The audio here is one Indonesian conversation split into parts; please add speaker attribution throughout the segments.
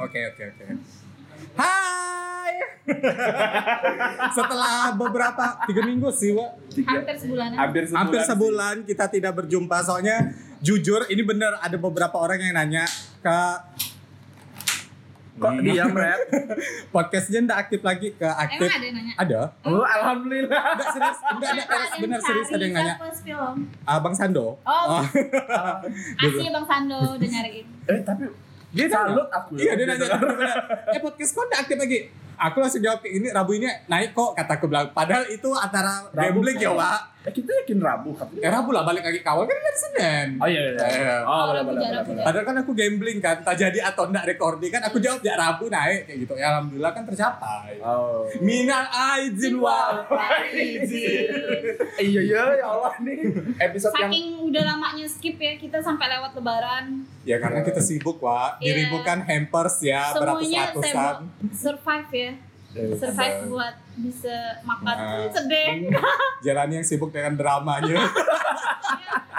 Speaker 1: Oke oke oke. Hai. Setelah beberapa tiga minggu sih, Wak.
Speaker 2: Hampir sebulanan.
Speaker 3: Hampir sebulan.
Speaker 1: Hampir sebulan kita tidak berjumpa. Soalnya jujur ini bener ada beberapa orang yang nanya ke
Speaker 3: Kok diam, Red?
Speaker 1: podcastnya ndak aktif lagi ke aktif.
Speaker 2: Emang ada yang nanya?
Speaker 1: Ada.
Speaker 3: Oh, alhamdulillah.
Speaker 1: Enggak serius, enggak ada
Speaker 2: Ada
Speaker 1: benar
Speaker 2: yang
Speaker 1: serius ada yang nanya.
Speaker 2: film.
Speaker 1: Ah, Bang Sando.
Speaker 2: Oh,
Speaker 1: Oh.
Speaker 2: Asli Bang Sando udah nyariin.
Speaker 3: Eh, tapi
Speaker 1: Dia
Speaker 3: salut aku.
Speaker 1: Iya dia nanya. Eh podcast kok nggak aktif lagi Aku langsung jawab ini Rabu ini naik kok kataku bilang Padahal itu antara
Speaker 3: Rabu.
Speaker 1: gambling ya Wak
Speaker 3: Eh, kita yakin Rabu katanya.
Speaker 1: Ya Rabu lah balik lagi ke awal kan dari Senin
Speaker 3: Oh iya iya.
Speaker 1: Iya.
Speaker 3: Oh, boleh boleh.
Speaker 1: Padahal kan aku gambling kan Tak jadi atau enggak recording kan Aku jawab ya Rabu naik kayak gitu Ya Alhamdulillah kan tercapai
Speaker 3: Oh.
Speaker 1: Minal aizin wal faizin
Speaker 3: Iya iya ya Allah nih episode yang
Speaker 2: Saking udah lamanya skip ya kita sampai lewat lebaran.
Speaker 1: Ya karena kita sibuk Wak
Speaker 2: Iya.
Speaker 1: Diribukan hampers ya
Speaker 2: Semuanya
Speaker 1: Beratus-ratusan
Speaker 2: survive ya. Survive buat bisa makan
Speaker 1: Nah.
Speaker 2: sedih.
Speaker 1: Jalan yang sibuk dengan dramanya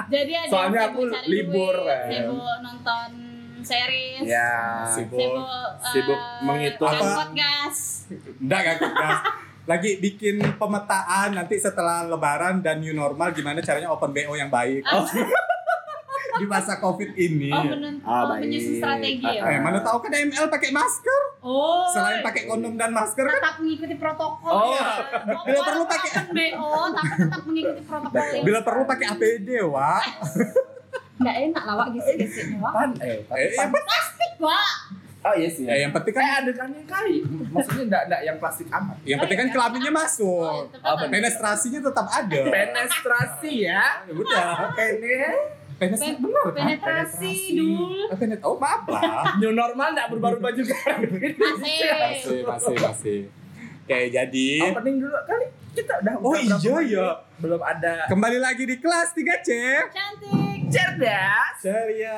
Speaker 2: Jadi ada
Speaker 3: Soalnya aku libur,
Speaker 2: duit,
Speaker 3: kan.
Speaker 2: sibuk nonton series,
Speaker 3: ya
Speaker 1: Sibuk.
Speaker 2: sibuk, eh,
Speaker 3: Sibuk menghitung.
Speaker 1: Apa?
Speaker 2: podcast.
Speaker 1: Enggak kan gas. Lagi bikin pemetaan nanti setelah lebaran dan new normal gimana caranya open BO yang baik. Di masa Covid ini.
Speaker 2: Oh, oh,
Speaker 3: baik.
Speaker 2: menyusun strategi ya.
Speaker 1: Eh, mana tahu kan ML pakai masker.
Speaker 2: Oh.
Speaker 1: Selain pakai kondom dan masker kan
Speaker 2: tetap mengikuti protokol.
Speaker 3: Oh.
Speaker 2: ya.
Speaker 1: Bila perlu pakai-
Speaker 2: BO tapi tetap mengikuti protokol.
Speaker 1: Bila perlu pakai APD, Wak.
Speaker 2: Enggak enak lah Wak gisi-gisi Wak.
Speaker 3: pan eh
Speaker 1: Eh,
Speaker 3: pan.
Speaker 2: Plastik Wak.
Speaker 3: Oh iya sih.
Speaker 1: Eh, yang penting
Speaker 3: Eh
Speaker 1: kan
Speaker 3: ada kan yang kali. Maksudnya enggak enggak yang plastik amat.
Speaker 1: yang penting kan kelaminnya
Speaker 2: Oh,
Speaker 1: masuk.
Speaker 2: tetap
Speaker 3: Oh,
Speaker 2: ada.
Speaker 1: Penetrasinya tetap ada.
Speaker 3: Penetrasi ya.
Speaker 1: Ya udah.
Speaker 3: Pene.
Speaker 1: Penetrasi
Speaker 2: Pen-
Speaker 1: benar kan?
Speaker 2: Penetrasi dulu.
Speaker 1: Penet oh maaf lah.
Speaker 3: New normal enggak berubah-ubah juga.
Speaker 1: Masih, masih, masih. Oke, jadi
Speaker 3: Opening dulu kali. Kita udah
Speaker 1: Oh iya
Speaker 3: menit?
Speaker 1: ya.
Speaker 3: Belum ada
Speaker 1: Kembali lagi di kelas 3C.
Speaker 2: Cantik.
Speaker 3: cerdas.
Speaker 1: Ceria.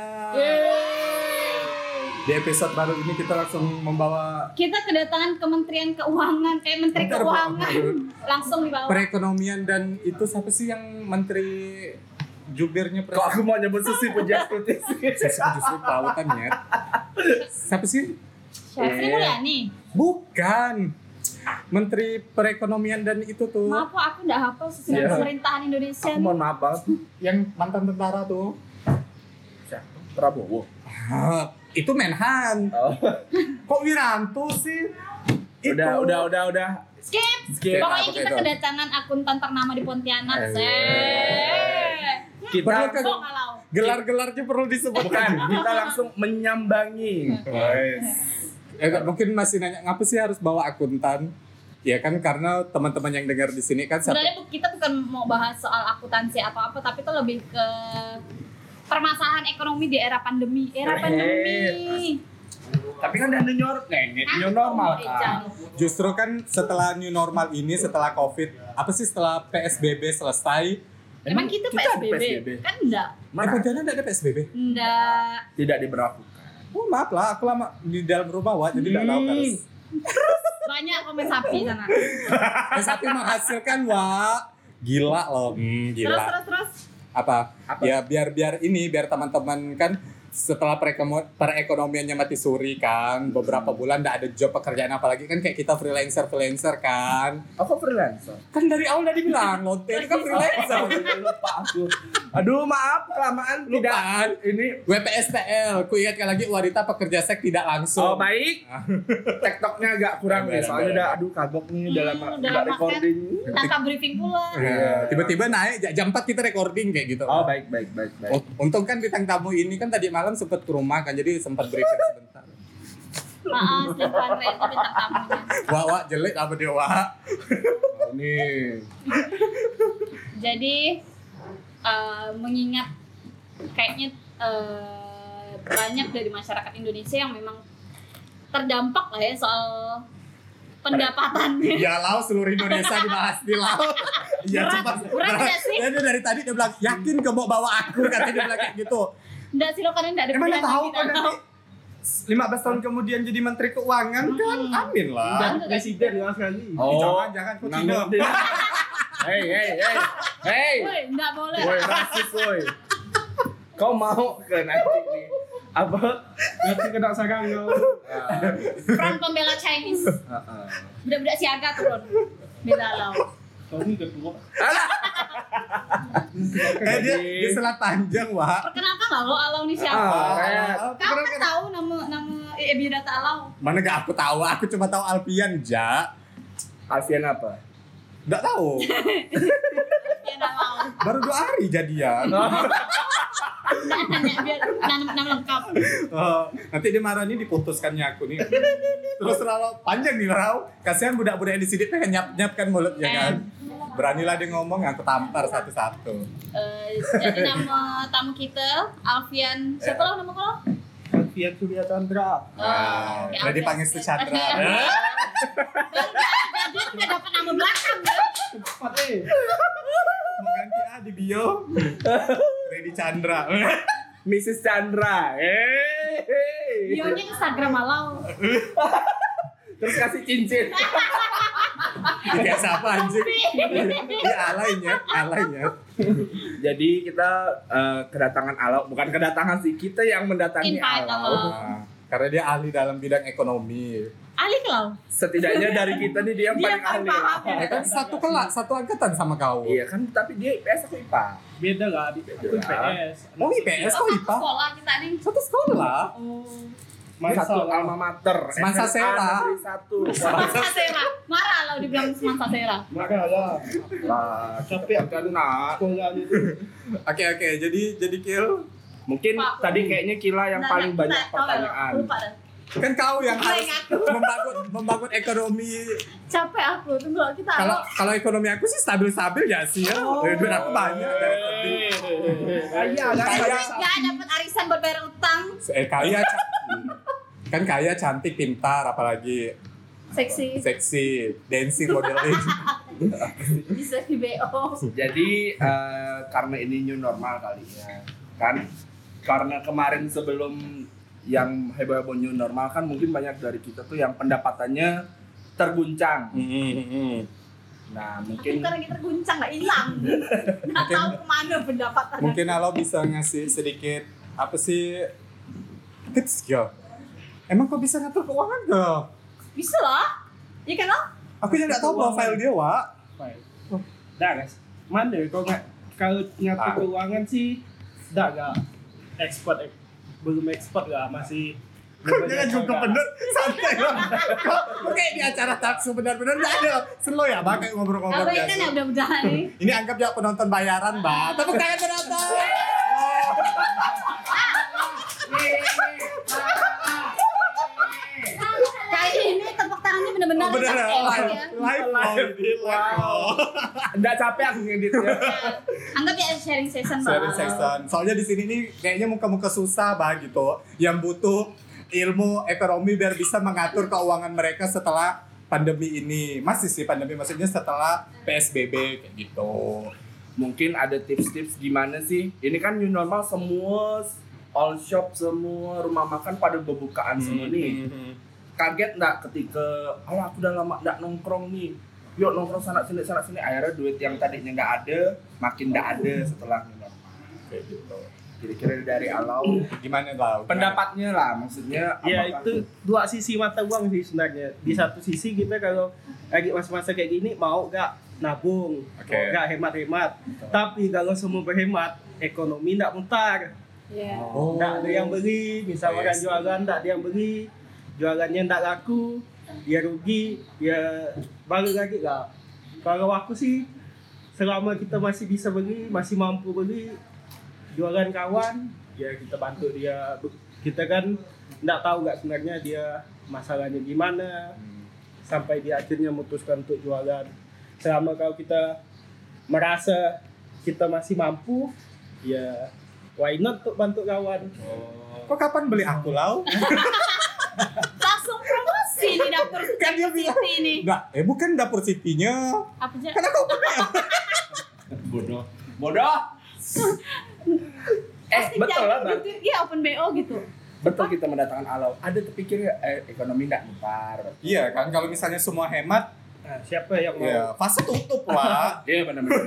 Speaker 1: Di episode baru ini kita langsung membawa
Speaker 2: Kita kedatangan Kementerian Keuangan, eh Menteri
Speaker 1: Bentar.
Speaker 2: Keuangan langsung di bawah.
Speaker 1: perekonomian dan itu siapa sih yang menteri jubirnya
Speaker 3: Kok aku mau nyebut Susi Pujastuti sih?
Speaker 1: Saya justru kelautannya. Siapa sih?
Speaker 2: Siapa Sri Mulyani?
Speaker 1: Bukan. Menteri perekonomian dan itu tuh
Speaker 2: Maaf Pak, aku enggak hafal sesuai
Speaker 3: Iya.
Speaker 2: pemerintahan Indonesia.
Speaker 3: Aku mohon maaf banget.
Speaker 1: yang mantan tentara tuh.
Speaker 3: Siapa? Prabowo.
Speaker 1: Ah, itu Menhan.
Speaker 3: Oh.
Speaker 1: Kok Wiranto sih?
Speaker 3: Udah, udah, udah, udah.
Speaker 2: Skip.
Speaker 3: Skip.
Speaker 2: Pokoknya
Speaker 1: Apa
Speaker 2: kita
Speaker 1: itu?
Speaker 2: kedatangan akuntan ternama di Pontianak.
Speaker 1: Eh.
Speaker 3: Kita
Speaker 1: Perlu ke-
Speaker 2: kalau?
Speaker 1: Gelar-gelarnya perlu
Speaker 3: bukan,
Speaker 1: disebutkan.
Speaker 3: kita langsung menyambangi.
Speaker 1: Eh, mungkin masih nanya ngapa sih harus bawa akuntan? Ya kan karena teman-teman yang dengar di sini kan siapa
Speaker 2: Sebenarnya bu- kita bukan mau bahas soal akuntansi atau apa, tapi itu lebih ke permasalahan ekonomi di era pandemi. Era
Speaker 3: Eh.
Speaker 2: pandemi.
Speaker 3: Tapi kan udah new normal, new normal
Speaker 2: Eh,
Speaker 3: kan.
Speaker 1: Justru kan setelah new normal ini, setelah COVID, apa sih setelah PSBB selesai?
Speaker 2: Emang kita,
Speaker 3: ada
Speaker 2: PSBB? Kan enggak.
Speaker 3: Mana?
Speaker 1: Pontianak nggak ada PSBB?
Speaker 2: Enggak.
Speaker 3: Tidak diberlakukan.
Speaker 1: Oh maaf lah, aku lama di dalam rumah Wak, jadi nggak tahu
Speaker 3: Hmm.
Speaker 1: harus.
Speaker 2: Banyak komen sapi sana.
Speaker 1: Eh, tapi menghasilkan Wak. Gila loh, hmm,
Speaker 2: Terus
Speaker 1: gila.
Speaker 2: terus terus.
Speaker 1: Apa?
Speaker 3: Apa?
Speaker 1: Ya biar biar ini, biar teman-teman kan setelah perekono- perekonomiannya mati suri kan, beberapa bulan nggak ada job pekerjaan apalagi kan kayak kita freelancer freelancer kan.
Speaker 3: Aku freelancer.
Speaker 1: Kan dari awal udah dibilang, Lonte ini kan freelancer.
Speaker 3: Lupa aku. Aduh, maaf kelamaan tidak.
Speaker 1: Lupaan.
Speaker 3: Ini
Speaker 1: WPSTL, ku ingatkan lagi wanita pekerja seks tidak langsung.
Speaker 3: Oh baik. TikToknya agak kurang nih, soalnya udah aduh kagok nih
Speaker 2: Hmm,
Speaker 3: dalam
Speaker 2: udah kan.
Speaker 3: recording.
Speaker 2: Tanpa briefing pula.
Speaker 1: Ya, tiba-tiba naik ja- jam 4 kita recording kayak gitu.
Speaker 3: Oh baik baik baik baik.
Speaker 1: Untung kan bintang tamu ini kan tadi malam sempat ke rumah kan jadi sempat briefing sebentar.
Speaker 2: Maaf, Stefan Ray itu bintang tamunya.
Speaker 1: Wah, wah jelek apa dia wah.
Speaker 3: Oh, nih.
Speaker 2: Jadi eh, mengingat kayaknya eh, banyak dari masyarakat Indonesia yang memang terdampak lah ya soal pendapatannya.
Speaker 1: Ya lau seluruh Indonesia dibahas di lau. Iya
Speaker 2: Berat-
Speaker 1: cepat.
Speaker 2: berat nggak sih?
Speaker 1: Ya, dia dari tadi dia bilang yakin gak mau bawa aku katanya dia bilang kayak gitu.
Speaker 2: Enggak sih lo kadang enggak ada
Speaker 1: Emang tahu
Speaker 2: nggak
Speaker 1: nanti 15 tahun kemudian jadi menteri keuangan kan amin lah.
Speaker 2: Dan-
Speaker 4: presiden ya sekali.
Speaker 3: Oh.
Speaker 1: Jangan jangan kok tidak.
Speaker 3: Nanggung. Hei hei hei. Hei.
Speaker 2: Woi, enggak boleh.
Speaker 3: Woi rasis woi. Kau mau ke nanti nih Apa? Nanti kena sarang kau.
Speaker 2: Front pembela Chinese. Budak-budak siaga turun. Bela lau.
Speaker 3: Kau ni ketua.
Speaker 1: Eh dia di Selat Panjang, Wak.
Speaker 2: Perkenalkan lah lo Alau ini siapa?
Speaker 3: Ah,
Speaker 2: Kau kan tahu nama nama eh, biodata Alau.
Speaker 1: Mana gak aku tahu, aku cuma tahu Alfian, Ja.
Speaker 3: Alfian apa?
Speaker 1: Gak tahu.
Speaker 2: Ya Alau.
Speaker 1: Baru dua hari jadian.
Speaker 2: Nggak nanya biar nama, nama lengkap.
Speaker 1: Oh, nanti dia marah nih diputuskannya aku nih. Terus terlalu panjang nih Rau. Kasihan budak-budak yang di sini pengen nyap-nyap kan mulutnya kan. Beranilah dia ngomong aku tampar satu-satu.
Speaker 2: Eh, jadi nama tamu kita Alfian. Siapa lo nama kau?
Speaker 3: Alfian Surya Chandra.
Speaker 1: Nah,
Speaker 2: oke,
Speaker 1: udah
Speaker 2: Alfian.
Speaker 1: dipanggil si Chandra.
Speaker 2: Dia udah dapat nama belakang ya.
Speaker 3: Cepat eh.
Speaker 1: Mau ganti ah di bio. Freddy Chandra.
Speaker 3: Mrs. Chandra. Eh.
Speaker 2: Bionya Instagram Alau.
Speaker 3: Terus kasih cincin.
Speaker 1: Kayak siapa anjing? Ini alainya, alainya.
Speaker 3: Jadi kita eh, kedatangan Alau, bukan kedatangan sih, kita yang mendatangi
Speaker 2: Invite
Speaker 3: Alau.
Speaker 2: Alau.
Speaker 1: Nah, karena dia ahli dalam bidang ekonomi.
Speaker 2: Ali Klau.
Speaker 3: Setidaknya dari kita nih dia yang
Speaker 2: Dia
Speaker 3: paling
Speaker 2: paling
Speaker 3: ahli.
Speaker 2: paham ya.
Speaker 1: Ya kan satu kelas, satu angkatan sama kau.
Speaker 3: Iya kan, tapi dia IPS aku IPA.
Speaker 4: beda lah di aku. IPS
Speaker 1: Oh IPS kok
Speaker 2: Satu
Speaker 1: IPA?
Speaker 2: sekolah kita nih.
Speaker 1: Satu sekolah.
Speaker 2: Oh.
Speaker 3: Satu alma mater.
Speaker 1: Semansa Sera.
Speaker 2: Semansa Sera. Marah lo dibilang Semansa Sera.
Speaker 4: marah lah
Speaker 3: Wah,
Speaker 4: Capek aku.
Speaker 3: kena.
Speaker 4: sekolah itu
Speaker 1: Oke oke, jadi jadi kill.
Speaker 3: Mungkin
Speaker 2: Pak.
Speaker 3: tadi kayaknya Kila yang
Speaker 2: Nah,
Speaker 3: paling
Speaker 2: nah,
Speaker 3: banyak
Speaker 2: nah, nggak
Speaker 3: pertanyaan.
Speaker 2: Lupa.
Speaker 1: Kan kau yang harus membangun membangun ekonomi.
Speaker 2: Capek aku. Tunggu kita
Speaker 1: Kalau
Speaker 2: Alau.
Speaker 1: kalau ekonomi aku sih stabil-stabil ya sih ya.
Speaker 2: Oh.
Speaker 1: Duit aku banyak.
Speaker 3: Kaya kan?
Speaker 1: Kaya.
Speaker 2: Gak dapat arisan buat bayar utang.
Speaker 1: Eh kaya ca- kan kaya cantik pintar apalagi
Speaker 2: Seksi.
Speaker 1: seksi dancing modeling
Speaker 2: Bisa di BO.
Speaker 3: Jadi eh, karena ini new normal kali ya. Kan karena kemarin sebelum yang heboh-heboh new normal kan mungkin banyak dari kita tuh yang pendapatannya terguncang. Nah,
Speaker 2: Mungkin
Speaker 3: mungkin
Speaker 2: karena kita terguncang nggak hilang. Nggak tahu ke mana pendapatan.
Speaker 1: mungkin kalau bisa ngasih sedikit apa sih tips ya emang kok bisa ngatur keuangan gak?
Speaker 2: Bisa lah. Iya kan lo?
Speaker 1: aku yang nggak tahu profile dia Wak.
Speaker 4: Baik. Dah guys, mana kau nggak? Kalau ngatur
Speaker 1: Ah.
Speaker 4: keuangan sih, dah gak ekspor ek- belum ekspor gak masih
Speaker 1: Kok jangan juga bener? Santai lah kok kok kayak di acara taksu benar-benar nggak ada slow ya bang kayak ngobrol-ngobrol
Speaker 2: kan ya
Speaker 1: biasa.
Speaker 2: Udah-udahan. Nih.
Speaker 1: ini anggap ya penonton bayaran mbak. Tepuk tangan penonton live loh
Speaker 3: enggak capek aku ngeditnya.
Speaker 2: Ya, Anggap ya sharing session Bang.
Speaker 1: sharing section soalnya di sini nih kayaknya muka-muka susah bah gitu yang butuh ilmu ekonomi biar bisa mengatur keuangan mereka setelah pandemi ini masih sih pandemi maksudnya setelah psbb kayak gitu
Speaker 3: Mungkin ada tips-tips gimana sih? Ini kan new normal semua all shop semua rumah makan pada berbukaan semua nih.
Speaker 1: Hmm.
Speaker 3: Kaget nggak ketika, alah aku udah lama nggak nongkrong nih. Yuk nongkrong sana sini sana sini. Akhirnya duit yang tadinya nggak ada, makin nggak ada setelah new normal.
Speaker 1: kayak gitu
Speaker 3: Kira-kira dari Alau,
Speaker 1: gimana lah
Speaker 3: pendapatnya lah maksudnya.
Speaker 4: Ya
Speaker 3: apakah-
Speaker 4: itu dua sisi mata uang sih sebenarnya. Di satu sisi kita kalau lagi masa-masa kayak gini mau gak nabung,
Speaker 1: Oke.
Speaker 4: mau gak hemat-hemat. Tapi kalau semua berhemat, ekonomi ndak mutar.
Speaker 2: Iya.
Speaker 1: oh
Speaker 4: Ndak ada yang beli, misal
Speaker 1: Yes.
Speaker 4: orang jualan ndak ada yang beli, jualannya ndak laku, dia rugi, ya balik lagi gak. Kalau aku sih selama kita masih bisa beli, masih mampu beli, jualan kawan, ya kita bantu dia. Kita kan nggak tahu nggak sebenarnya dia masalahnya gimana, sampai dia akhirnya memutuskan untuk jualan. Selama kalau kita merasa kita masih mampu, ya why not untuk bantu kawan.
Speaker 1: kok kapan beli aku lau
Speaker 2: Di dapur
Speaker 1: Kan dia bilang.
Speaker 2: Ini.
Speaker 1: Nggak, eh bukan dapur city-nya
Speaker 2: Apa aja?
Speaker 1: kan aku beli
Speaker 3: bodoh. Bodoh. eh betul lah, Bang.
Speaker 2: gitu, Iya open BO gitu.
Speaker 3: betul kita mendatangkan Alau. Ada terpikir eh, ekonomi nggak mutar.
Speaker 1: Iya kan, kalau misalnya semua hemat,
Speaker 4: Nah, siapa yang mau?
Speaker 1: Ya, fase tutup lah.
Speaker 3: Iya benar-benar.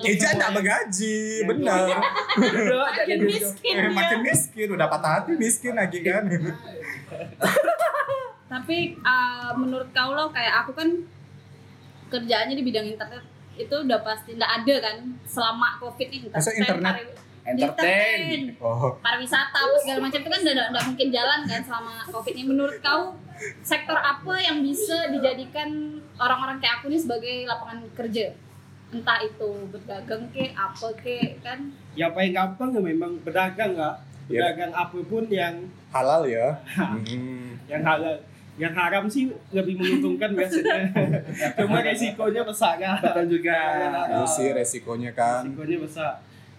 Speaker 1: Eja enggak begaji, bener.
Speaker 4: Duduk,
Speaker 2: Makin
Speaker 4: jadi duduk.
Speaker 2: miskin
Speaker 1: Eh,
Speaker 2: dia.
Speaker 1: makin miskin, udah patah hati miskin lagi kan.
Speaker 2: Tapi uh, menurut kau lo kayak aku kan kerjaannya di bidang internet itu udah pasti nggak ada kan selama covid ini
Speaker 1: Masa internet?
Speaker 2: pari-
Speaker 3: Entertain.
Speaker 1: Oh,
Speaker 2: pariwisata apa segala macam itu kan udah udah- udah mungkin jalan kan selama covid ini menurut kau sektor apa yang bisa dijadikan orang-orang kayak aku nih sebagai lapangan kerja entah itu berdagang ke apa ke kan
Speaker 4: Yang paling gampang ya memang berdagang nggak?
Speaker 1: Iya.
Speaker 4: Berdagang apa pun yang
Speaker 1: halal ya. Hmm.
Speaker 4: yang halal. Yang haram sih lebih menguntungkan biasanya. Cuma resikonya besar kan.
Speaker 3: Betul juga.
Speaker 1: Itu sih resikonya kan.
Speaker 4: Resikonya besar.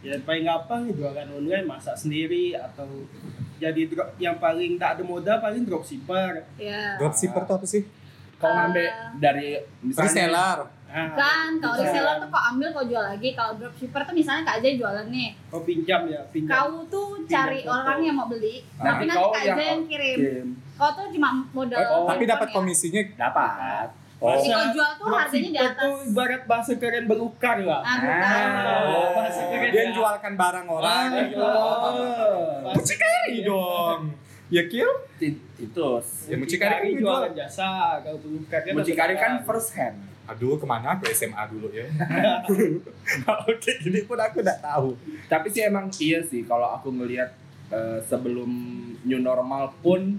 Speaker 4: Ya paling gampang ya jualan online masak sendiri atau jadi drop yang paling tak ada modal paling dropshipper.
Speaker 2: ya
Speaker 1: Dropshipper tuh apa sih?
Speaker 3: Kau ngambil dari misalnya
Speaker 1: Reseller.
Speaker 4: Ah,
Speaker 2: kan kalau reseller tuh kau ambil kau jual lagi kalau dropshipper tuh misalnya kak Ajay jualan nih
Speaker 4: Kau pinjam ya, pinjam.
Speaker 2: kau tuh cari
Speaker 4: Pinjam
Speaker 2: orang
Speaker 4: foto.
Speaker 2: yang mau beli
Speaker 3: Nah,
Speaker 2: tapi nanti kak
Speaker 3: yang-
Speaker 2: Ajay yang kirim
Speaker 3: Kim.
Speaker 2: kau tuh cuma modal
Speaker 3: Oh,
Speaker 1: Tapi dapat
Speaker 2: ya.
Speaker 1: komisinya.
Speaker 3: dapat.
Speaker 1: Oh.
Speaker 2: Jadi kau jual tuh harganya di atas
Speaker 4: tuh ibarat bahasa keren berukar lah.
Speaker 2: ah
Speaker 1: Oh,
Speaker 4: bahasa keren
Speaker 1: dia
Speaker 4: ya.
Speaker 1: jualkan barang orang.
Speaker 4: Ah,
Speaker 1: gitu.
Speaker 4: oh.
Speaker 1: Mucikari dong. Ya Kil?
Speaker 3: It- itu.
Speaker 1: Ya mucikari kan
Speaker 4: jualan jasa, kalau berukar kan
Speaker 3: Mucikari kan first hand.
Speaker 1: Aduh, ke mana aku SMA dulu ya? Oke, ini pun aku nggak tahu.
Speaker 3: Tapi sih emang iya sih kalau aku ngelihat eh, sebelum new normal pun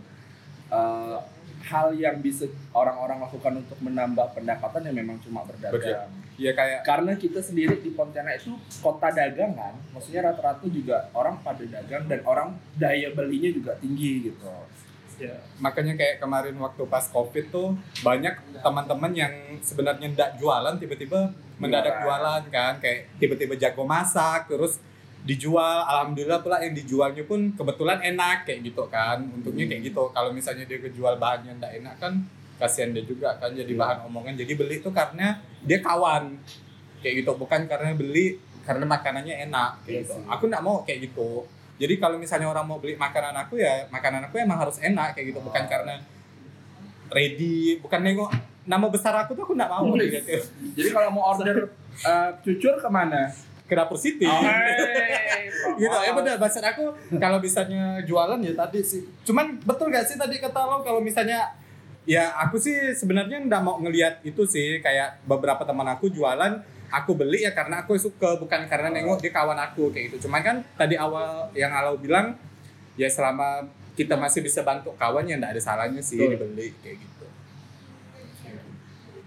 Speaker 3: eh, hal yang bisa orang-orang lakukan untuk menambah pendapatan ya memang cuma berdagang.
Speaker 1: Betul. Ya kayak
Speaker 3: Karena kita sendiri di Pontianak itu kota dagang kan, maksudnya rata-rata juga orang pada dagang dan orang daya belinya juga tinggi gitu.
Speaker 4: Ya.
Speaker 1: makanya kayak kemarin waktu pas covid tuh banyak teman-teman yang sebenarnya ndak jualan tiba-tiba mendadak jualan. kan. Kayak tiba-tiba jago masak terus dijual. Alhamdulillah pula yang dijualnya pun kebetulan enak kayak gitu kan. Untungnya kayak gitu. Kalau misalnya dia kejual bahan yang ndak enak kan kasihan dia juga kan jadi bahan omongan. Jadi beli tuh karena dia kawan. Kayak gitu. Bukan karena beli karena makanannya enak kayak
Speaker 3: Iya
Speaker 1: gitu. aku nggak mau kayak gitu jadi kalau misalnya orang mau beli makanan aku ya makanan aku emang harus enak kayak gitu. Bukan
Speaker 3: Oh.
Speaker 1: karena ready bukan nengok nama besar aku tuh aku nggak mau gitu.
Speaker 3: Jadi kalau mau order eh, cucur ke mana?
Speaker 1: ke dapur city
Speaker 3: Oh,
Speaker 1: gitu. Ya benar maksud aku kalau misalnya jualan ya tadi sih. Cuman betul gak sih tadi kata lo kalau misalnya ya aku sih sebenarnya nggak mau ngelihat itu sih kayak beberapa teman aku jualan aku beli ya karena aku suka bukan karena nengok dia kawan aku kayak gitu. Cuman kan tadi awal yang Alau bilang ya selama kita masih bisa bantu kawan ya nggak ada salahnya sih
Speaker 3: Betul.
Speaker 1: dibeli kayak gitu.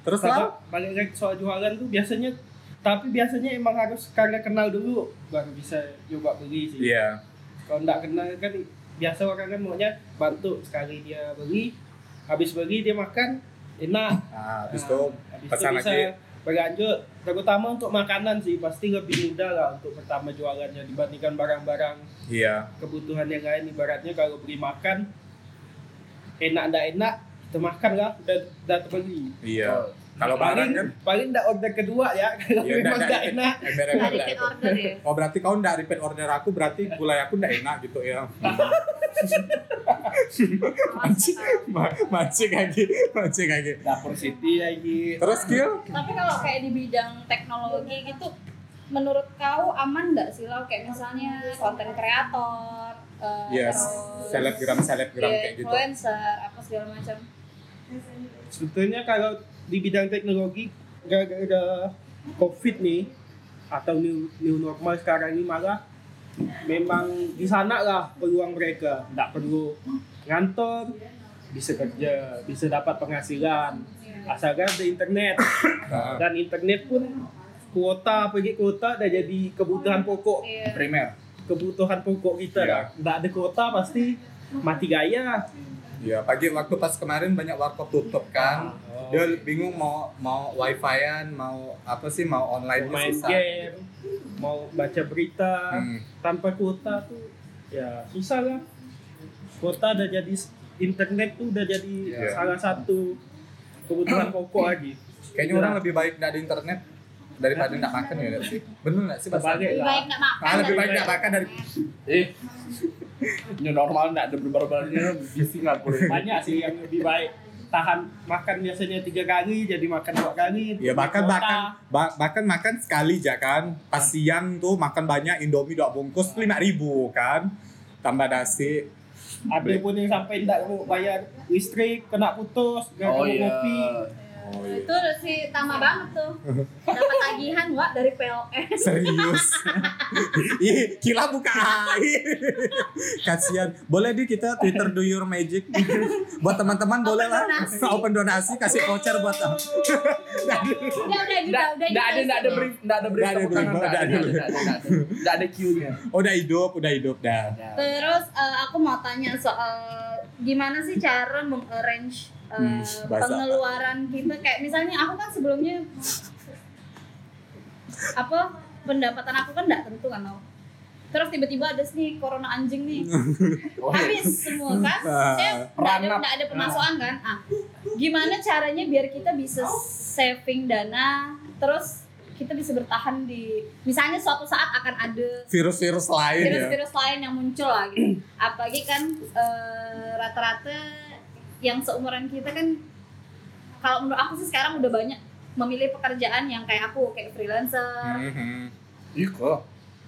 Speaker 1: Terus lah
Speaker 4: balik lagi soal jualan tuh biasanya tapi biasanya emang harus karena kenal dulu baru bisa coba beli sih.
Speaker 1: iya.
Speaker 4: Kalau nggak kenal kan biasa orang kan maunya bantu sekali dia beli, habis beli dia makan enak.
Speaker 1: nah habis
Speaker 4: Nah,
Speaker 1: itu
Speaker 4: habis
Speaker 1: pesan lagi
Speaker 4: berlanjut. Terutama untuk makanan sih pasti lebih mudah lah untuk pertama jualannya dibandingkan barang-barang
Speaker 1: iya
Speaker 4: kebutuhan yang lain. Ibaratnya kalau beli makan enak ndak enak kita makan lah udah udah terbeli.
Speaker 1: iya
Speaker 3: Oh.
Speaker 1: kalau barang
Speaker 4: paling
Speaker 1: kan
Speaker 4: paling ndak order kedua ya kalau
Speaker 1: Iya,
Speaker 4: memang
Speaker 1: nggak
Speaker 4: enak.
Speaker 1: ember
Speaker 2: repeat order ya
Speaker 1: Oh berarti kau ndak repeat order aku berarti gulai aku ndak enak gitu ya. mancing, ma- mancing lagi, mancing lagi.
Speaker 3: Dapur City lagi.
Speaker 1: Terus Gil,
Speaker 2: tapi kalau kayak di bidang teknologi gitu menurut kau aman nggak sih lo kayak misalnya konten kreator eh,
Speaker 1: yes,
Speaker 2: terus
Speaker 1: selebgram selebgram
Speaker 2: ya,
Speaker 1: kayak gitu.
Speaker 2: influencer apa segala macam
Speaker 4: Sebetulnya kalau di bidang teknologi gara-gara covid nih atau new, new normal sekarang ini malah memang di sana lah peluang mereka. Nggak perlu ngantor bisa kerja bisa dapat penghasilan. Asalkan ada internet.
Speaker 1: Nah,
Speaker 4: dan internet pun kuota pergi kuota udah jadi kebutuhan pokok.
Speaker 2: Iya.
Speaker 3: Primer.
Speaker 4: kebutuhan pokok kita
Speaker 1: Iya.
Speaker 4: lah. Nggak ada kuota pasti mati gaya.
Speaker 1: Iya, pagi waktu pas kemarin banyak warkop tutup kan.
Speaker 4: Oh.
Speaker 1: Dia bingung mau mau wifi-an, mau apa sih mau online
Speaker 4: mau main
Speaker 1: susah.
Speaker 4: game mau baca berita
Speaker 1: Hmm.
Speaker 4: tanpa kuota tuh ya susah lah kuota udah jadi internet tuh udah jadi
Speaker 1: Iya.
Speaker 4: salah satu kebutuhan pokok lagi
Speaker 1: Kayaknya orang lebih baik nggak ada internet daripada nggak makan ya nggak sih? Bener nggak sih?
Speaker 4: Terbalik
Speaker 2: lebih baik nggak makan
Speaker 1: Ah, lebih baik nggak makan dari
Speaker 3: Eh, new normal nggak ada berbarbarnya bising aku.
Speaker 4: banyak sih yang lebih baik tahan makan biasanya tiga kali jadi makan dua kali
Speaker 1: Ya bahkan bahkan ba- bahkan makan sekali aja kan. Pas siang tuh makan banyak Indomie dua bungkus lima ribu kan. Tambah nasi.
Speaker 4: ada pun yang sampai tidak mau bayar listrik kena putus nggak
Speaker 3: Oh iya.
Speaker 4: ngopi
Speaker 2: itu sih tambah banget tuh dapat tagihan wa dari PLN
Speaker 1: Serius. Ih, kila buka air. Kasihan. Boleh di kita Twitter do your magic. buat teman-teman boleh lah.
Speaker 2: donasi.
Speaker 1: Open donasi kasih voucher buat
Speaker 2: udah udah
Speaker 3: nggak ada nggak ada brief nggak ada brief
Speaker 1: Nggak ada brief,
Speaker 3: tangan,
Speaker 1: nggak
Speaker 3: nggak
Speaker 1: ada.
Speaker 3: ada nggak ada nggak ada.
Speaker 1: Oh, udah hidup, udah hidup dah.
Speaker 2: Terus eh, aku mau tanya soal gimana sih cara mengarrange
Speaker 1: Hmm, bahasa.
Speaker 2: pengeluaran kita kayak misalnya aku kan sebelumnya apa pendapatan aku kan nggak tentu kan Nau. Terus tiba-tiba ada nih corona anjing nih.
Speaker 3: Oh, iya.
Speaker 2: Habis semua kan. Saya nggak ada, ada pemasukan kan. Ah, gimana caranya biar kita bisa saving dana terus kita bisa bertahan di misalnya suatu saat akan ada
Speaker 1: Virus-virus lain ya.
Speaker 2: virus-virus lain yang muncul lah gitu. Apalagi kan eh, rata-rata yang seumuran kita kan kalau menurut aku sih sekarang udah banyak memilih pekerjaan yang kayak aku kayak freelancer.
Speaker 1: Mhm.
Speaker 3: Iya kok.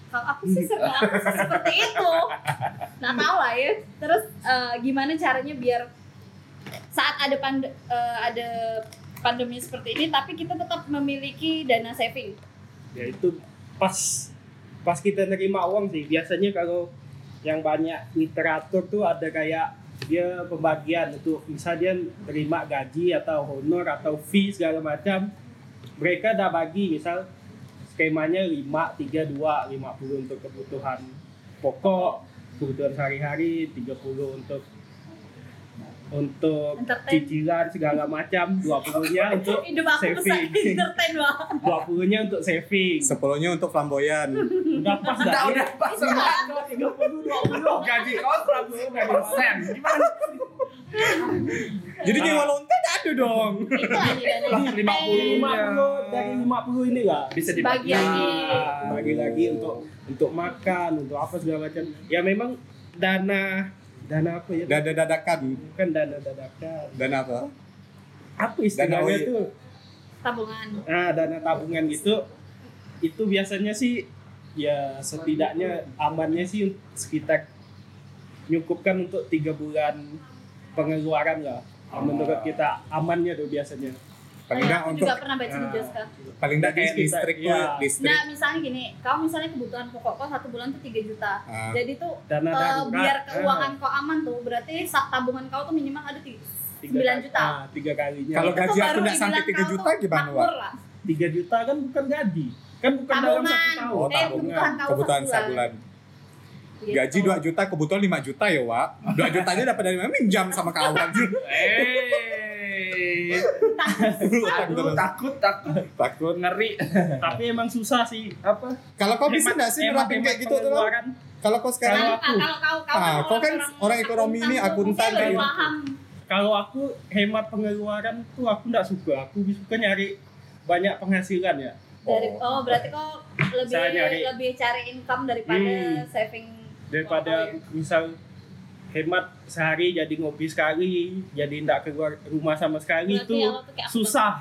Speaker 2: Kalau aku sih ser- aku sih seperti itu. Nah tahu lah ya. Terus eh, gimana caranya biar saat ada pand eh, ada pandemi seperti ini tapi kita tetap memiliki dana saving.
Speaker 4: ya itu pas pas kita nerima uang sih biasanya kalau yang banyak literatur tuh ada kayak dia pembagian untuk misal dia terima gaji atau honor atau fee segala macam. Mereka udah bagi misal skemanya 5 3 2 50 untuk kebutuhan pokok kebutuhan sehari-hari 30 untuk untuk
Speaker 2: Entertain.
Speaker 4: cicilan segala macam 20-nya untuk
Speaker 2: Hidup aku besar
Speaker 4: saving
Speaker 2: entertain wah.
Speaker 4: 20-nya untuk saving
Speaker 1: Sepuluhnya untuk flamboyan.
Speaker 4: udah pas
Speaker 3: Udah
Speaker 4: dah
Speaker 3: udah pas sama
Speaker 4: tiga puluh dua puluh
Speaker 3: gaji kau seratus persen. Gimana?
Speaker 1: Jadi di Walonta nggak ada dong.
Speaker 3: Lah, 50.
Speaker 4: lima puluh dari lima puluh ini lah
Speaker 3: Bisa
Speaker 2: Bagi
Speaker 3: dibagi.
Speaker 2: lagi.
Speaker 4: bagi lagi untuk untuk makan untuk apa segala macam ya memang dana dana apa ya?
Speaker 1: Dada dadakan.
Speaker 4: bukan dana dadakan.
Speaker 1: Dan apa?
Speaker 4: apa istilahnya
Speaker 1: Dana
Speaker 4: tuh?
Speaker 2: Tabungan.
Speaker 4: nah dana tabungan gitu. Itu biasanya sih ya setidaknya amannya sih sekitar nyukupkan untuk tiga bulan pengeluaran lah. Menurut kita amannya tuh biasanya
Speaker 1: Paling nggak
Speaker 2: Aku
Speaker 1: untuk
Speaker 2: juga pernah baca di. Joska.
Speaker 1: paling nggak kayak listrik tuh
Speaker 4: iya.
Speaker 1: listrik.
Speaker 2: Nah, misalnya gini, kau misalnya kebutuhan pokok kau satu bulan tuh 3 juta.
Speaker 1: Ah.
Speaker 2: Jadi tuh
Speaker 4: dana
Speaker 2: eh,
Speaker 4: darurat
Speaker 2: biar
Speaker 4: ah,
Speaker 2: keuangan kau aman tuh, berarti tabungan kau tuh minimal ada ti-
Speaker 4: tiga
Speaker 2: 9
Speaker 4: kali-
Speaker 2: juta.
Speaker 4: ah, tiga kalinya
Speaker 1: Kalau gaji
Speaker 2: baru
Speaker 1: aku nggak sampai
Speaker 2: dibilang
Speaker 1: 3
Speaker 2: kau
Speaker 1: juta gimana, Wak?
Speaker 2: lah.
Speaker 4: tiga juta kan bukan gaji kan bukan dalam
Speaker 2: Tabungan.
Speaker 4: satu tahun
Speaker 1: Oh,
Speaker 2: Eh,
Speaker 1: tabungan.
Speaker 2: kebutuhan kau
Speaker 1: Kebutuhan
Speaker 2: satu
Speaker 1: sebulan.
Speaker 2: Gitu.
Speaker 1: Gaji 2 juta, kebutuhan 5 juta ya, Wak. 2 jutanya dapat dari mana? Minjam sama kawan.
Speaker 3: Eh. Aduh, takut takut
Speaker 1: Takut.
Speaker 3: ngeri.
Speaker 4: tapi emang susah sih apa
Speaker 1: Kalau kau bisa nggak sih nerapin kayak gitu tuh? Kalau kau sekarang
Speaker 4: Kalau aku-
Speaker 2: kalau kau kau
Speaker 1: Ah, kau kan orang ekonomi ini, akuntan
Speaker 2: kayak
Speaker 1: gitu.
Speaker 4: kalau aku hemat pengeluaran tuh aku nggak suka aku suka nyari banyak penghasilan ya
Speaker 2: Dari,
Speaker 1: Oh.
Speaker 2: oh, berarti kau lebih
Speaker 4: nyari.
Speaker 2: lebih cari income daripada
Speaker 4: Hmm.
Speaker 2: saving
Speaker 4: daripada
Speaker 2: Oh,
Speaker 4: misal hemat sehari jadi ngopi sekali jadi tidak keluar rumah sama sekali
Speaker 2: Berarti
Speaker 4: itu
Speaker 2: aku.
Speaker 4: susah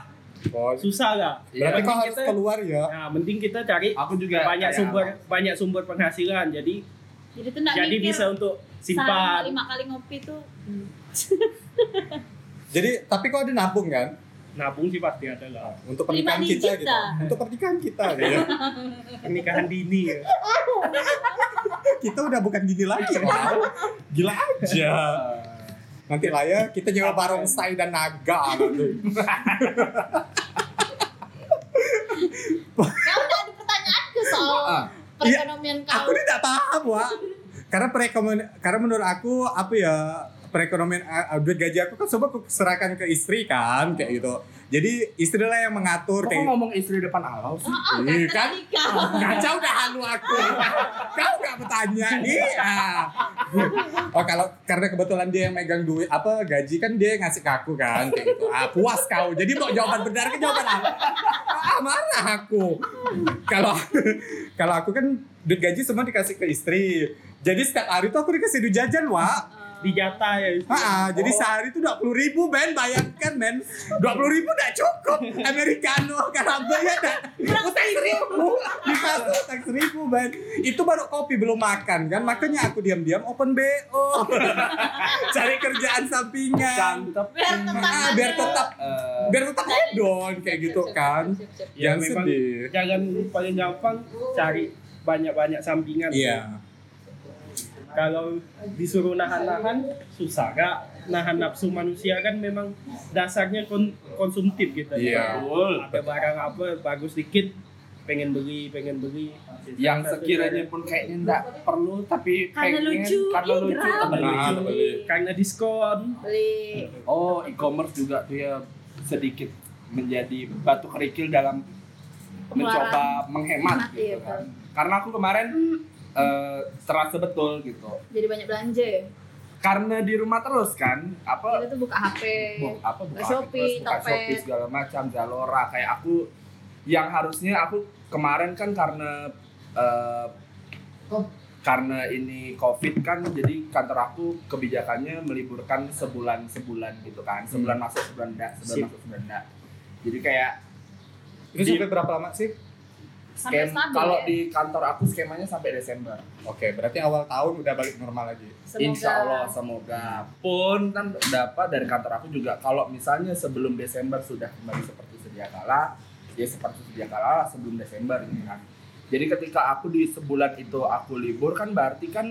Speaker 1: Oh,
Speaker 4: susah lah
Speaker 1: berarti
Speaker 3: Iya.
Speaker 1: kau harus
Speaker 4: Kita-
Speaker 1: keluar ya.
Speaker 4: nah mending kita cari
Speaker 3: Aku juga
Speaker 4: banyak sumber banyak sumber penghasilan jadi
Speaker 2: Jadi tuh nggak
Speaker 4: jadi
Speaker 2: mikir
Speaker 4: bisa untuk
Speaker 2: sehari
Speaker 4: simpan
Speaker 2: lima kali ngopi tuh
Speaker 1: Jadi tapi kau ada nabung kan?
Speaker 4: Nabung sih pasti ada lah
Speaker 1: Untuk pernikahan kita
Speaker 2: digit
Speaker 1: gitu. Untuk pernikahan kita ya.
Speaker 4: pernikahan dini ya
Speaker 1: kita udah bukan gini lagi, Wak. Gila aja. Nanti lah ya, kita nyewa barongsai dan naga nanti.
Speaker 2: kau udah ada pertanyaan ke soal
Speaker 3: Ah.
Speaker 2: perekonomian
Speaker 1: Aku
Speaker 2: kau
Speaker 1: ini tidak paham, Wak. Karena perekonomian, karena menurut aku apa ya perekonomian uh, duit gaji aku kan semua aku serahkan ke istri kan kayak gitu. Jadi istri lah yang mengatur
Speaker 3: Kok
Speaker 1: kayak
Speaker 3: ngomong istri depan Allah sih?
Speaker 2: Oh,
Speaker 1: Iya, kan? Kacau dah halu aku. Kau gak bertanya. Iya. Oh kalau karena kebetulan dia yang megang duit apa gaji kan dia yang ngasih ke aku kan kayak gitu. Ah puas kau. Jadi mau jawaban benar ke jawaban apa? Ah marah aku. Kalau kalau aku kan duit gaji semua dikasih ke istri. Jadi setiap hari tuh aku dikasih duit jajan, Wak.
Speaker 4: Dijata ya
Speaker 1: Ah, jadi sehari itu dua puluh ribu men, bayangkan men, dua puluh ribu tidak cukup. Americano kenapa ya tak? Utang seribu, di pasar utang seribu men. Itu baru kopi belum makan kan, makanya aku diam-diam open bo, cari kerjaan sampingan.
Speaker 3: Cantep.
Speaker 2: Biar tetap
Speaker 1: Ah, biar tetap
Speaker 3: Eh,
Speaker 1: biar tetap hedon kayak gitu kan.
Speaker 4: Ya
Speaker 1: Jangan
Speaker 4: memang
Speaker 1: sedih.
Speaker 4: jangan paling gampang cari banyak-banyak sampingan
Speaker 1: Iya.
Speaker 4: Kalau disuruh nahan-nahan susah gak nahan nafsu manusia kan memang dasarnya kon- konsumtif gitu
Speaker 1: Iya.
Speaker 3: Betul.
Speaker 4: ada barang apa bagus dikit pengen beli pengen beli
Speaker 3: yang sekiranya pun kayaknya enggak perlu tapi
Speaker 2: Karena
Speaker 3: pengen
Speaker 2: lucu,
Speaker 3: karena lucu
Speaker 2: Indra.
Speaker 3: temen
Speaker 1: Nah,
Speaker 3: lucu.
Speaker 1: beli.
Speaker 4: karena diskon
Speaker 2: Beli.
Speaker 3: Oh, e-commerce juga tuh ya sedikit menjadi batu kerikil dalam mencoba menghemat
Speaker 2: Hemat,
Speaker 3: gitu
Speaker 2: iya,
Speaker 3: kan. Karena aku kemarin eh, terasa betul gitu.
Speaker 2: Jadi banyak belanja ya.
Speaker 3: Karena di rumah terus kan, apa
Speaker 2: Kita tuh buka HP.
Speaker 3: bu- apa buka
Speaker 2: Buka Shopee,
Speaker 3: Shopee, buka
Speaker 2: Tokped.
Speaker 3: Shopee segala macam, Zalora kayak aku yang harusnya aku kemarin kan karena eh, karena ini covid kan jadi kantor aku kebijakannya meliburkan sebulan sebulan gitu kan sebulan masuk sebulan enggak sebulan
Speaker 4: Sip.
Speaker 3: masuk sebulan enggak jadi kayak
Speaker 1: Itu sampai berapa lama sih?
Speaker 3: Skem kalau
Speaker 2: ya.
Speaker 3: di kantor aku skemanya sampai Desember
Speaker 1: Oke, berarti awal tahun udah balik normal lagi.
Speaker 2: Semoga.
Speaker 3: Insya Allah semoga pun kan dapat dari kantor aku juga kalau misalnya sebelum Desember sudah kembali seperti sedia kala ya seperti sedia kala sebelum Desember gitu kan jadi ketika aku di sebulan itu aku libur kan berarti kan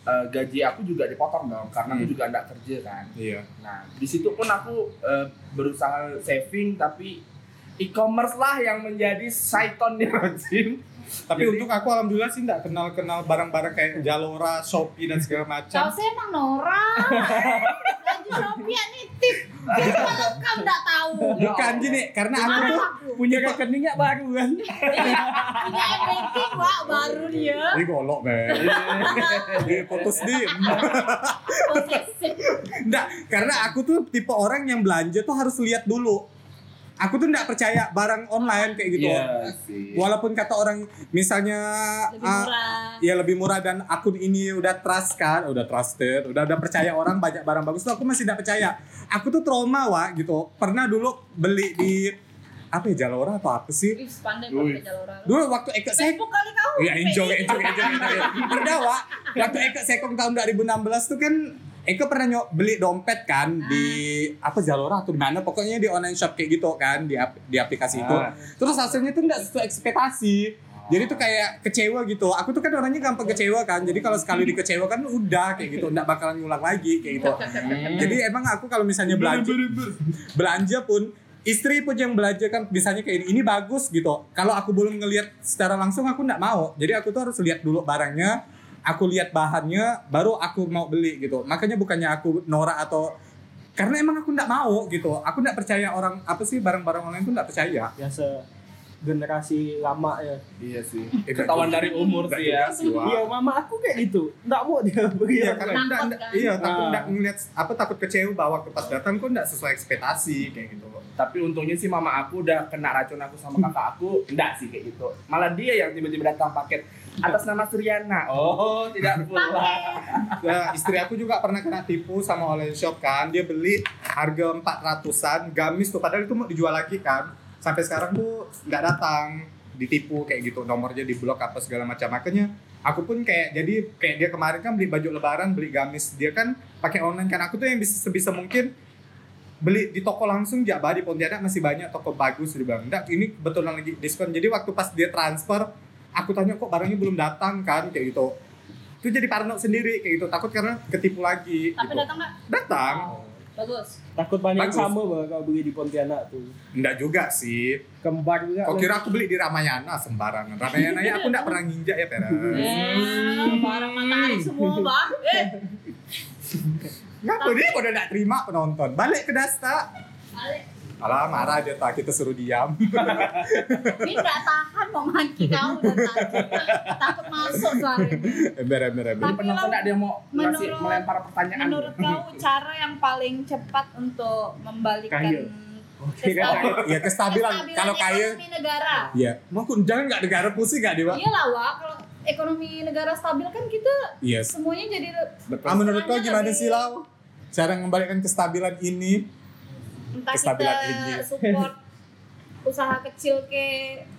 Speaker 3: eh, gaji aku juga dipotong dong karena aku
Speaker 1: Hmm.
Speaker 3: juga nggak kerja kan
Speaker 1: Iya.
Speaker 3: nah di situ pun aku eh, berusaha saving tapi e-commerce lah yang menjadi saitonnya Jim
Speaker 1: Tapi
Speaker 3: Jadi-
Speaker 1: untuk aku alhamdulillah sih nggak kenal-kenal barang-barang kayak Jalora, Shopee dan segala
Speaker 2: Kau
Speaker 1: macam.
Speaker 2: sih emang Nora. Baju Shopee ya nitip. Kamu nggak tahu.
Speaker 1: Bukan gini, karena aku tuh
Speaker 2: aku.
Speaker 4: punya rekeningnya baru kan
Speaker 2: Iya, Punya everything wah baru dia.
Speaker 1: ini golok. Di putus di.
Speaker 2: Posesif.
Speaker 1: Enggak, karena aku tuh tipe orang yang belanja tuh harus lihat dulu. Aku tuh nggak percaya barang online kayak gitu.
Speaker 3: Iya sih
Speaker 1: Walaupun kata orang misalnya
Speaker 2: Lebih
Speaker 1: ah,
Speaker 2: murah.
Speaker 1: ya lebih murah dan akun ini udah trust kan, udah trusted, udah udah percaya orang banyak barang bagus tuh aku masih tidak percaya. Aku tuh trauma wah gitu. Pernah dulu beli di apa ya Jalora atau apa sih?
Speaker 2: Ih, pandai pakai orang.
Speaker 1: Dulu waktu Eka Sek
Speaker 2: Facebook kali kau.
Speaker 1: Iya enjoy enjoy enjoy. Pernah Wak, waktu Eka Sekong tahun 2016 tuh kan Eka pernah nyok beli dompet kan di apa Zalora atau di mana pokoknya di online shop kayak gitu kan di ap- di aplikasi itu.
Speaker 3: Ah.
Speaker 1: Terus hasilnya tuh enggak sesuai ekspektasi. Jadi tuh kayak kecewa gitu. Aku tuh kan orangnya gampang kecewa kan. Jadi kalau sekali dikecewakan udah kayak gitu, enggak bakalan ngulang lagi kayak gitu. Jadi emang aku kalau misalnya belanja belanja pun istri pun yang belanja kan misalnya kayak ini, ini bagus gitu. Kalau aku belum ngelihat secara langsung aku nggak mau. Jadi aku tuh harus lihat dulu barangnya, aku lihat bahannya, baru aku mau beli gitu. Makanya bukannya aku norak atau karena emang aku nggak mau gitu. Aku nggak percaya orang apa sih barang-barang online tuh nggak percaya.
Speaker 4: biasa generasi lama ya
Speaker 3: Iya sih. Ketahuan dari umur
Speaker 1: nggak
Speaker 3: sih ya.
Speaker 4: iya mama aku kayak gitu nggak mau dia beli
Speaker 1: Iya, karena enggak,
Speaker 2: Takut
Speaker 1: enggak-
Speaker 2: kan?
Speaker 1: iya takut
Speaker 4: Nah.
Speaker 1: enggak ngeliat apa takut kecewa bahwa pas datang kok enggak sesuai ekspektasi kayak gitu.
Speaker 3: Tapi untungnya sih mama aku udah kena racun aku sama kakak aku. Enggak sih kayak gitu. Malah dia yang tiba-tiba datang paket atas nama Suryana. Oh, tidak pula.
Speaker 1: Nah, istri aku juga pernah kena tipu sama online shop kan. Dia beli harga 400-an, gamis tuh padahal itu mau dijual lagi kan. Sampai sekarang tuh nggak datang, ditipu kayak gitu. Nomornya di blok apa segala macam. Makanya aku pun kayak jadi kayak dia kemarin kan beli baju lebaran, beli gamis. Dia kan pakai online kan. Aku tuh yang bisa sebisa mungkin beli di toko langsung Jakbar di Pontianak masih banyak toko bagus dia bilang enggak ini kebetulan lagi diskon jadi waktu pas dia transfer aku tanya kok barangnya belum datang kan? Kayak gitu. Itu jadi parno sendiri kayak gitu. Takut karena ketipu lagi
Speaker 2: Tapi
Speaker 1: gitu.
Speaker 2: datang nggak?
Speaker 1: datang.
Speaker 2: Bagus.
Speaker 4: takut banyak
Speaker 1: Bagus.
Speaker 4: sama bah, kalau beli di Pontianak tuh.
Speaker 1: Enggak juga sih.
Speaker 4: Kembar juga.
Speaker 1: Kok kira aku beli di Ramayana sembarangan? Ramayana ya aku enggak pernah nginjak ya Pera
Speaker 2: Eh, barang matahari semua, Bang. Eh,
Speaker 1: Ngapa dia? Udah enggak terima penonton? Balik ke Dasta.
Speaker 2: Balik.
Speaker 1: Alah marah dia tak kita suruh diam
Speaker 2: Ini nggak tahan mau maki kamu dan tadi. Takut masuk suaranya.
Speaker 1: ember ember ember
Speaker 2: Tapi
Speaker 3: Penonton
Speaker 2: lo-
Speaker 3: enggak dia mau
Speaker 2: menurut-
Speaker 3: melempar pertanyaan.
Speaker 2: Menurut kau cara yang paling cepat untuk membalikan
Speaker 4: Kaya.
Speaker 2: kestabilan,
Speaker 1: ya kestabilan kalau kaya
Speaker 2: ekonomi negara?
Speaker 1: ya mau jangan nggak negara pusing nggak dewa
Speaker 2: Iyalah, Wak. Kalau ekonomi negara stabil kan kita
Speaker 1: Yes.
Speaker 2: semuanya jadi.
Speaker 1: Ah, menurut kau gimana sih Lau? Cara mengembalikan kestabilan ini?
Speaker 2: Entah
Speaker 1: Kestabilan
Speaker 2: kita
Speaker 1: ini.
Speaker 2: support usaha kecil ke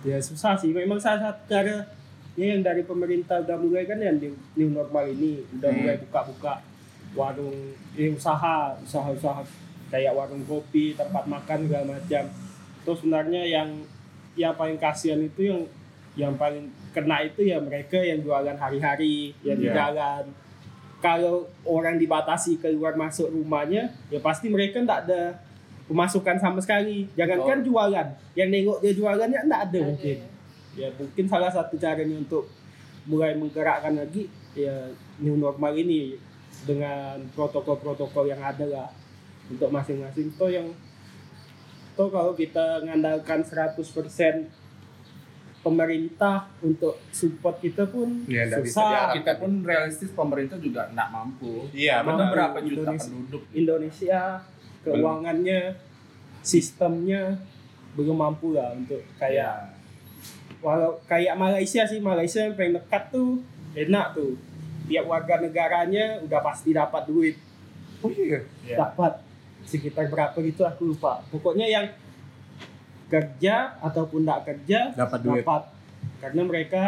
Speaker 4: ya susah sih memang salah satu cara ya yang dari pemerintah udah mulai kan yang new, new normal ini udah
Speaker 1: Hmm.
Speaker 4: mulai buka-buka warung eh, usaha usaha-usaha kayak warung kopi tempat makan segala macam terus sebenarnya yang yang paling kasihan itu yang yang paling kena itu ya mereka yang jualan hari-hari yang di
Speaker 1: Iya.
Speaker 4: jalan kalau orang dibatasi keluar masuk rumahnya ya pasti mereka ndak ada pemasukan sama sekali jangankan jualan yang nengok dia jualannya ndak ada mungkin ya mungkin salah satu caranya untuk mulai menggerakkan lagi ya new normal ini dengan protokol-protokol yang ada lah untuk masing-masing toh yang toh kalau kita ngandalkan 100% pemerintah untuk support kita pun
Speaker 1: Ya, bisa
Speaker 4: susah
Speaker 1: diharapkan.
Speaker 3: kita pun realistis pemerintah juga nggak mampu.
Speaker 1: Iya, benar.
Speaker 3: berapa juta
Speaker 4: Indonesia.
Speaker 3: penduduk?
Speaker 4: Indonesia keuangannya sistemnya belum mampu lah untuk kayak
Speaker 3: Ya.
Speaker 4: walau kayak Malaysia sih Malaysia yang paling dekat tuh enak tuh tiap warga negaranya udah pasti dapat duit
Speaker 1: Oh iya.
Speaker 3: Ya.
Speaker 4: dapat sekitar berapa gitu aku lupa pokoknya yang kerja ataupun tidak kerja
Speaker 1: Dapat duit.
Speaker 4: dapat karena mereka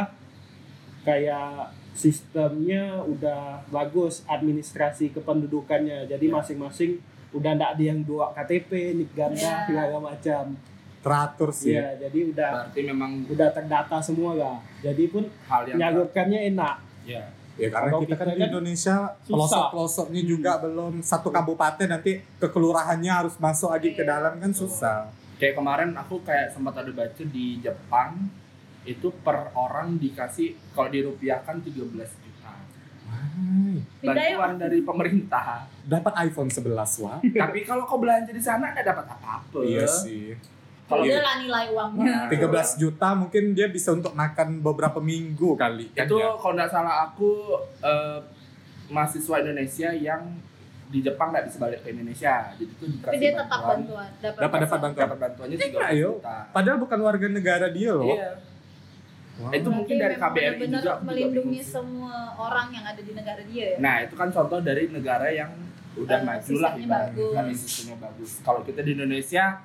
Speaker 4: kayak sistemnya udah bagus administrasi kependudukannya jadi masing-masing udah ndak ada yang dua KTP nik ganda
Speaker 2: Ya.
Speaker 4: segala macam
Speaker 1: Teratur sih.
Speaker 4: ya jadi udah
Speaker 3: Berarti memang
Speaker 4: udah terdata semua lah jadi pun
Speaker 3: hal yang
Speaker 4: nyalurkannya enak
Speaker 3: ya.
Speaker 1: Ya karena
Speaker 4: Kalau
Speaker 1: kita kan
Speaker 4: kita
Speaker 1: di
Speaker 4: kan
Speaker 1: Indonesia
Speaker 4: susah.
Speaker 1: pelosok-pelosoknya juga belum satu kabupaten nanti kekelurahannya harus masuk lagi ke dalam kan susah.
Speaker 3: Kayak kemarin aku kayak sempat ada baca di Jepang itu per orang dikasih kalau dirupiahkan 13 juta.
Speaker 2: Pindah yuk.
Speaker 3: Bantuan dari pemerintah.
Speaker 1: Dapat iPhone 11 wah.
Speaker 3: Tapi kalau kau belanja di sana nggak dapat apa-apa.
Speaker 1: iya sih.
Speaker 3: Kalau
Speaker 2: Beda lah nilai uangnya.
Speaker 3: Nah,
Speaker 1: 13 juta mungkin dia bisa untuk makan beberapa minggu kali. kan
Speaker 3: itu
Speaker 1: ya?
Speaker 3: kalau nggak salah aku eh, mahasiswa Indonesia yang di Jepang nggak bisa balik ke Indonesia jadi itu
Speaker 2: Tapi dia tetap
Speaker 3: bantuan.
Speaker 2: bantuan. Dapat
Speaker 1: Dapat bantuan.
Speaker 3: dapat bantuannya
Speaker 1: Iya,
Speaker 3: 13
Speaker 1: ayo.
Speaker 3: juta
Speaker 1: Padahal bukan warga negara dia loh.
Speaker 3: iya
Speaker 1: Wah.
Speaker 3: itu mungkin dari KBRI
Speaker 2: benar-benar
Speaker 3: juga juga
Speaker 2: melindungi
Speaker 3: sih.
Speaker 2: semua orang yang ada di negara dia ya.
Speaker 3: nah itu kan contoh dari negara yang udah
Speaker 2: Eh,
Speaker 3: maju lah ibaratnya sistemnya bagus kalau kita di Indonesia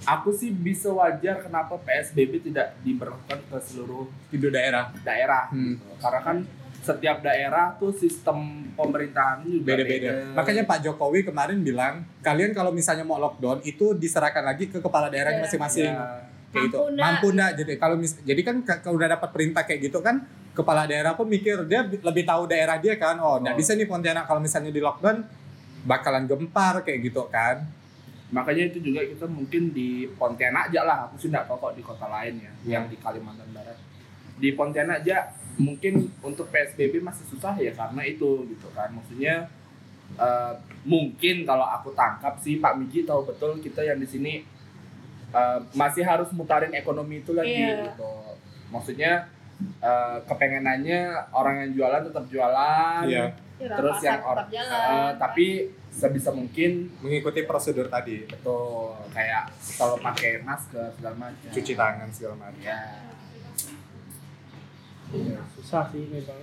Speaker 3: aku sih bisa wajar kenapa PSBB tidak diberlakukan ke seluruh
Speaker 1: Di daerah
Speaker 3: daerah
Speaker 1: Hmm.
Speaker 3: gitu. karena kan setiap daerah tuh sistem pemerintahan juga
Speaker 1: beda-beda. Makanya Pak Jokowi kemarin bilang, kalian kalau misalnya mau lockdown itu diserahkan lagi ke kepala daerahnya
Speaker 2: Iya.
Speaker 1: masing-masing.
Speaker 3: Ya,
Speaker 1: Kayak gitu.
Speaker 2: Mampu ndak?
Speaker 1: Mampu ndak? Jadi kalau mis jadi kan kalau udah dapat perintah kayak gitu kan kepala daerah pun mikir dia bi- lebih tahu daerah dia kan. Oh, nggak
Speaker 3: Oh.
Speaker 1: bisa nih Pontianak kalau misalnya di lockdown bakalan gempar kayak gitu kan.
Speaker 3: makanya itu juga kita mungkin di Pontianak aja lah aku sih nggak tahu kok di kota lain ya
Speaker 1: Hmm.
Speaker 3: yang di Kalimantan Barat di Pontianak aja mungkin untuk PSBB masih susah ya karena itu gitu kan maksudnya eh, mungkin kalau aku tangkap sih Pak Miji tahu betul kita yang di sini eh, masih harus mutarin ekonomi itu lagi
Speaker 2: Iya.
Speaker 3: gitu. Maksudnya eh, kepengenannya orang yang jualan tetap jualan.
Speaker 1: Iya,
Speaker 2: Ya,
Speaker 3: terus yang
Speaker 2: tetap
Speaker 3: orang
Speaker 2: jalan.
Speaker 3: tapi sebisa mungkin
Speaker 1: mengikuti prosedur tadi,
Speaker 3: betul. Kayak kalau pakai masker segala macam.
Speaker 1: Cuci tangan segala macam.
Speaker 3: ya
Speaker 4: Ya, susah sih memang.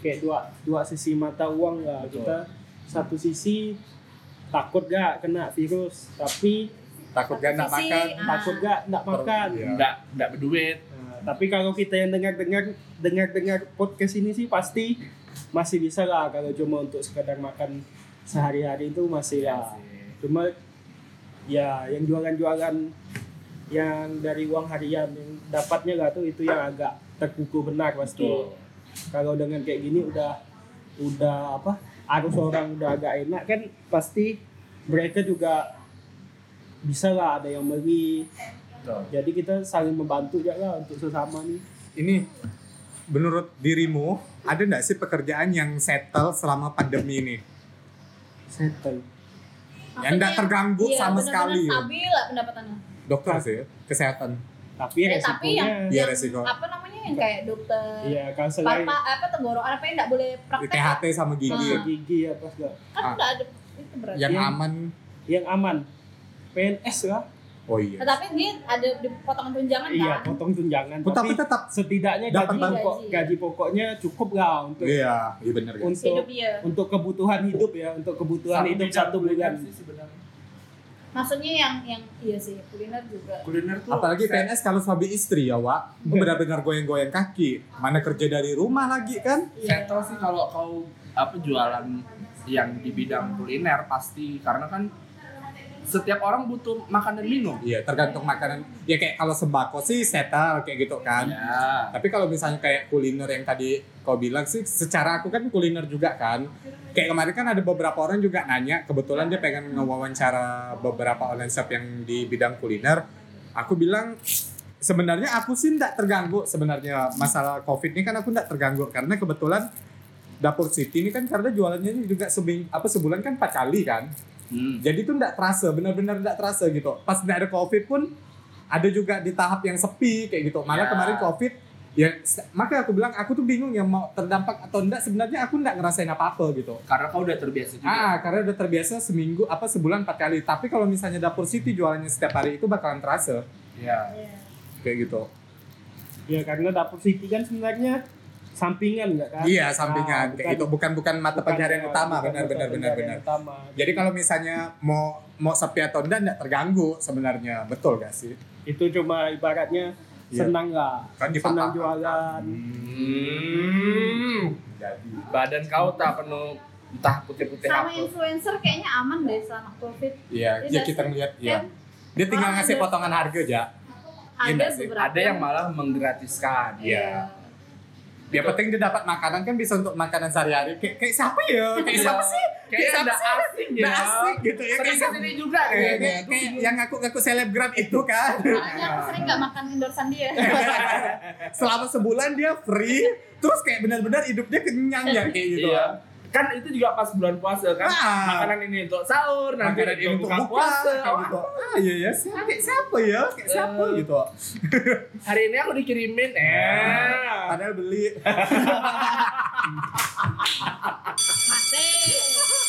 Speaker 4: Kayak dua dua sisi mata uang lah.
Speaker 3: Betul.
Speaker 4: kita satu sisi takut gak kena virus. Tapi
Speaker 1: Takut gak nak makan.
Speaker 2: ah.
Speaker 4: takut gak nggak makan
Speaker 1: Iya.
Speaker 3: nggak nggak berduit
Speaker 4: Nah, tapi kalau kita yang dengar dengar dengar dengar podcast ini sih pasti masih bisa lah kalau cuma untuk sekadar makan sehari-hari itu masih lah cuma ya yang jualan-jualan yang dari uang harian yang dapatnya lah tuh itu yang agak terpukul benar pasti
Speaker 3: Betul.
Speaker 4: kalau dengan kayak gini udah udah apa arus orang udah agak enak kan pasti mereka juga bisa lah ada yang beli
Speaker 3: Betul.
Speaker 4: jadi kita saling membantu juga lah untuk sesama nih
Speaker 1: Ini menurut dirimu ada nggak sih pekerjaan yang settle selama pandemi ini?
Speaker 4: settle
Speaker 1: Yang nggak terganggu
Speaker 2: iya,
Speaker 1: sama
Speaker 2: benar-benar
Speaker 1: sekali.
Speaker 2: stabil lah pendapatannya.
Speaker 1: Dokter sih, kesehatan.
Speaker 4: tapi
Speaker 2: Eh, tapi yang, yang
Speaker 1: resiko.
Speaker 2: apa namanya yang kayak dokter
Speaker 4: iya kalau selain
Speaker 2: Papa, apa tenggorokan apa yang nggak boleh praktek
Speaker 1: THT sama gigi.
Speaker 2: Ah.
Speaker 4: gigi apa segala
Speaker 2: kan
Speaker 1: Ah.
Speaker 2: udah ada itu berarti
Speaker 1: Yang
Speaker 4: Yang-
Speaker 1: aman
Speaker 4: yang aman PNS lah
Speaker 1: Oh iya.
Speaker 2: Tetapi dia ada di potongan tunjangan
Speaker 4: Iya,
Speaker 2: kan?
Speaker 4: potong tunjangan.
Speaker 1: Oh, tapi tetap
Speaker 4: setidaknya
Speaker 1: Dapat
Speaker 4: gaji
Speaker 2: gaji.
Speaker 4: pokok gaji pokoknya cukup lah untuk
Speaker 1: iya, iya benar guys.
Speaker 4: untuk
Speaker 2: Hidup dia.
Speaker 4: untuk kebutuhan hidup ya, untuk kebutuhan
Speaker 3: Sama
Speaker 4: hidup satu bulan.
Speaker 3: sih sebenarnya.
Speaker 2: Maksudnya yang yang iya sih kuliner juga.
Speaker 3: Kuliner tuh
Speaker 1: Apalagi PNS kalau suami istri ya, Wak.
Speaker 4: Iya.
Speaker 1: Benar-benar goyang-goyang kaki. Mana kerja dari rumah lagi kan?
Speaker 3: Saya tahu sih kalau kau apa jualan yang di bidang kuliner pasti karena kan setiap orang butuh makan dan minum.
Speaker 1: Iya, tergantung makanan. Ya kayak kalau sembako sih settle kayak gitu kan.
Speaker 3: Ya.
Speaker 1: Tapi kalau misalnya kayak kuliner yang tadi kau bilang sih, secara aku kan kuliner juga kan. Kayak kemarin kan ada beberapa orang juga nanya, kebetulan dia pengen ngewawancara beberapa online shop yang di bidang kuliner. Aku bilang sebenarnya aku sih tidak terganggu sebenarnya masalah covid ini kan aku tidak terganggu karena kebetulan dapur city ini kan karena jualannya juga sebing apa sebulan kan empat kali kan
Speaker 3: Hmm.
Speaker 1: jadi tuh tidak terasa benar-benar tidak terasa gitu pas tidak ada covid pun ada juga di tahap yang sepi kayak gitu malah
Speaker 3: Ya.
Speaker 1: kemarin covid ya maka aku bilang aku tuh bingung ya mau terdampak atau enggak sebenarnya aku enggak ngerasain apa-apa gitu
Speaker 3: Karena kau udah terbiasa juga.
Speaker 1: ah karena udah terbiasa seminggu apa sebulan empat kali tapi kalau misalnya dapur city jualannya setiap hari itu bakalan terasa
Speaker 3: Ya.
Speaker 1: kayak gitu
Speaker 4: Ya karena dapur city kan sebenarnya sampingan enggak kan?
Speaker 1: iya sampingan
Speaker 4: Ah,
Speaker 1: kayak gitu bukan bukan mata
Speaker 4: bukan-
Speaker 1: pencarian utama
Speaker 4: bukan
Speaker 1: benar
Speaker 4: mata
Speaker 1: benar benar benar
Speaker 4: utama.
Speaker 1: jadi kalau misalnya mau mau sepi atau enggak enggak terganggu sebenarnya betul gak sih
Speaker 4: itu cuma ibaratnya
Speaker 1: Iya.
Speaker 4: senang lah.
Speaker 1: Kan
Speaker 4: senang jualan.
Speaker 3: Hmm.
Speaker 1: jadi
Speaker 3: Badan kau tak penuh entah putih-putih
Speaker 2: Sama
Speaker 3: apa.
Speaker 2: influencer kayaknya aman deh selama covid.
Speaker 1: Iya,
Speaker 2: Iya
Speaker 1: ya kita ngeliat ya.
Speaker 2: Kan
Speaker 1: Dia tinggal
Speaker 2: Oh,
Speaker 1: ngasih
Speaker 2: ada.
Speaker 1: potongan harga aja. Iya
Speaker 2: ada beberapa.
Speaker 3: Ada yang malah menggratiskan.
Speaker 1: Iya. Dia penting dia dapat makanan kan bisa untuk makanan sehari-hari. Kayak, kayak siapa ya? Kayak siapa sih?
Speaker 3: Kayak
Speaker 1: siapa
Speaker 3: ada
Speaker 1: sih?
Speaker 3: asing ya.
Speaker 1: Nggak asik gitu ya. Kayak
Speaker 3: Sering
Speaker 1: siapa?
Speaker 3: ke sini juga
Speaker 1: Kayak, kayak, kayak yang ngaku-ngaku selebgram itu kan.
Speaker 2: Soalnya aku sering gak makan endorsan dia.
Speaker 1: Selama sebulan dia free, terus kayak benar-benar hidup dia kenyang ya kayak gitu.
Speaker 3: Iya kan itu juga pas bulan puasa kan.
Speaker 1: Ah.
Speaker 3: makanan ini untuk sahur nanti
Speaker 1: makanan ini untuk buka
Speaker 3: puasa.
Speaker 1: oh, gitu. ah iya ya siapa, siapa ya? Kayak siapa
Speaker 3: uh,
Speaker 1: gitu.
Speaker 3: Hari ini aku dikirimin eh.
Speaker 1: Nah, padahal beli. Masih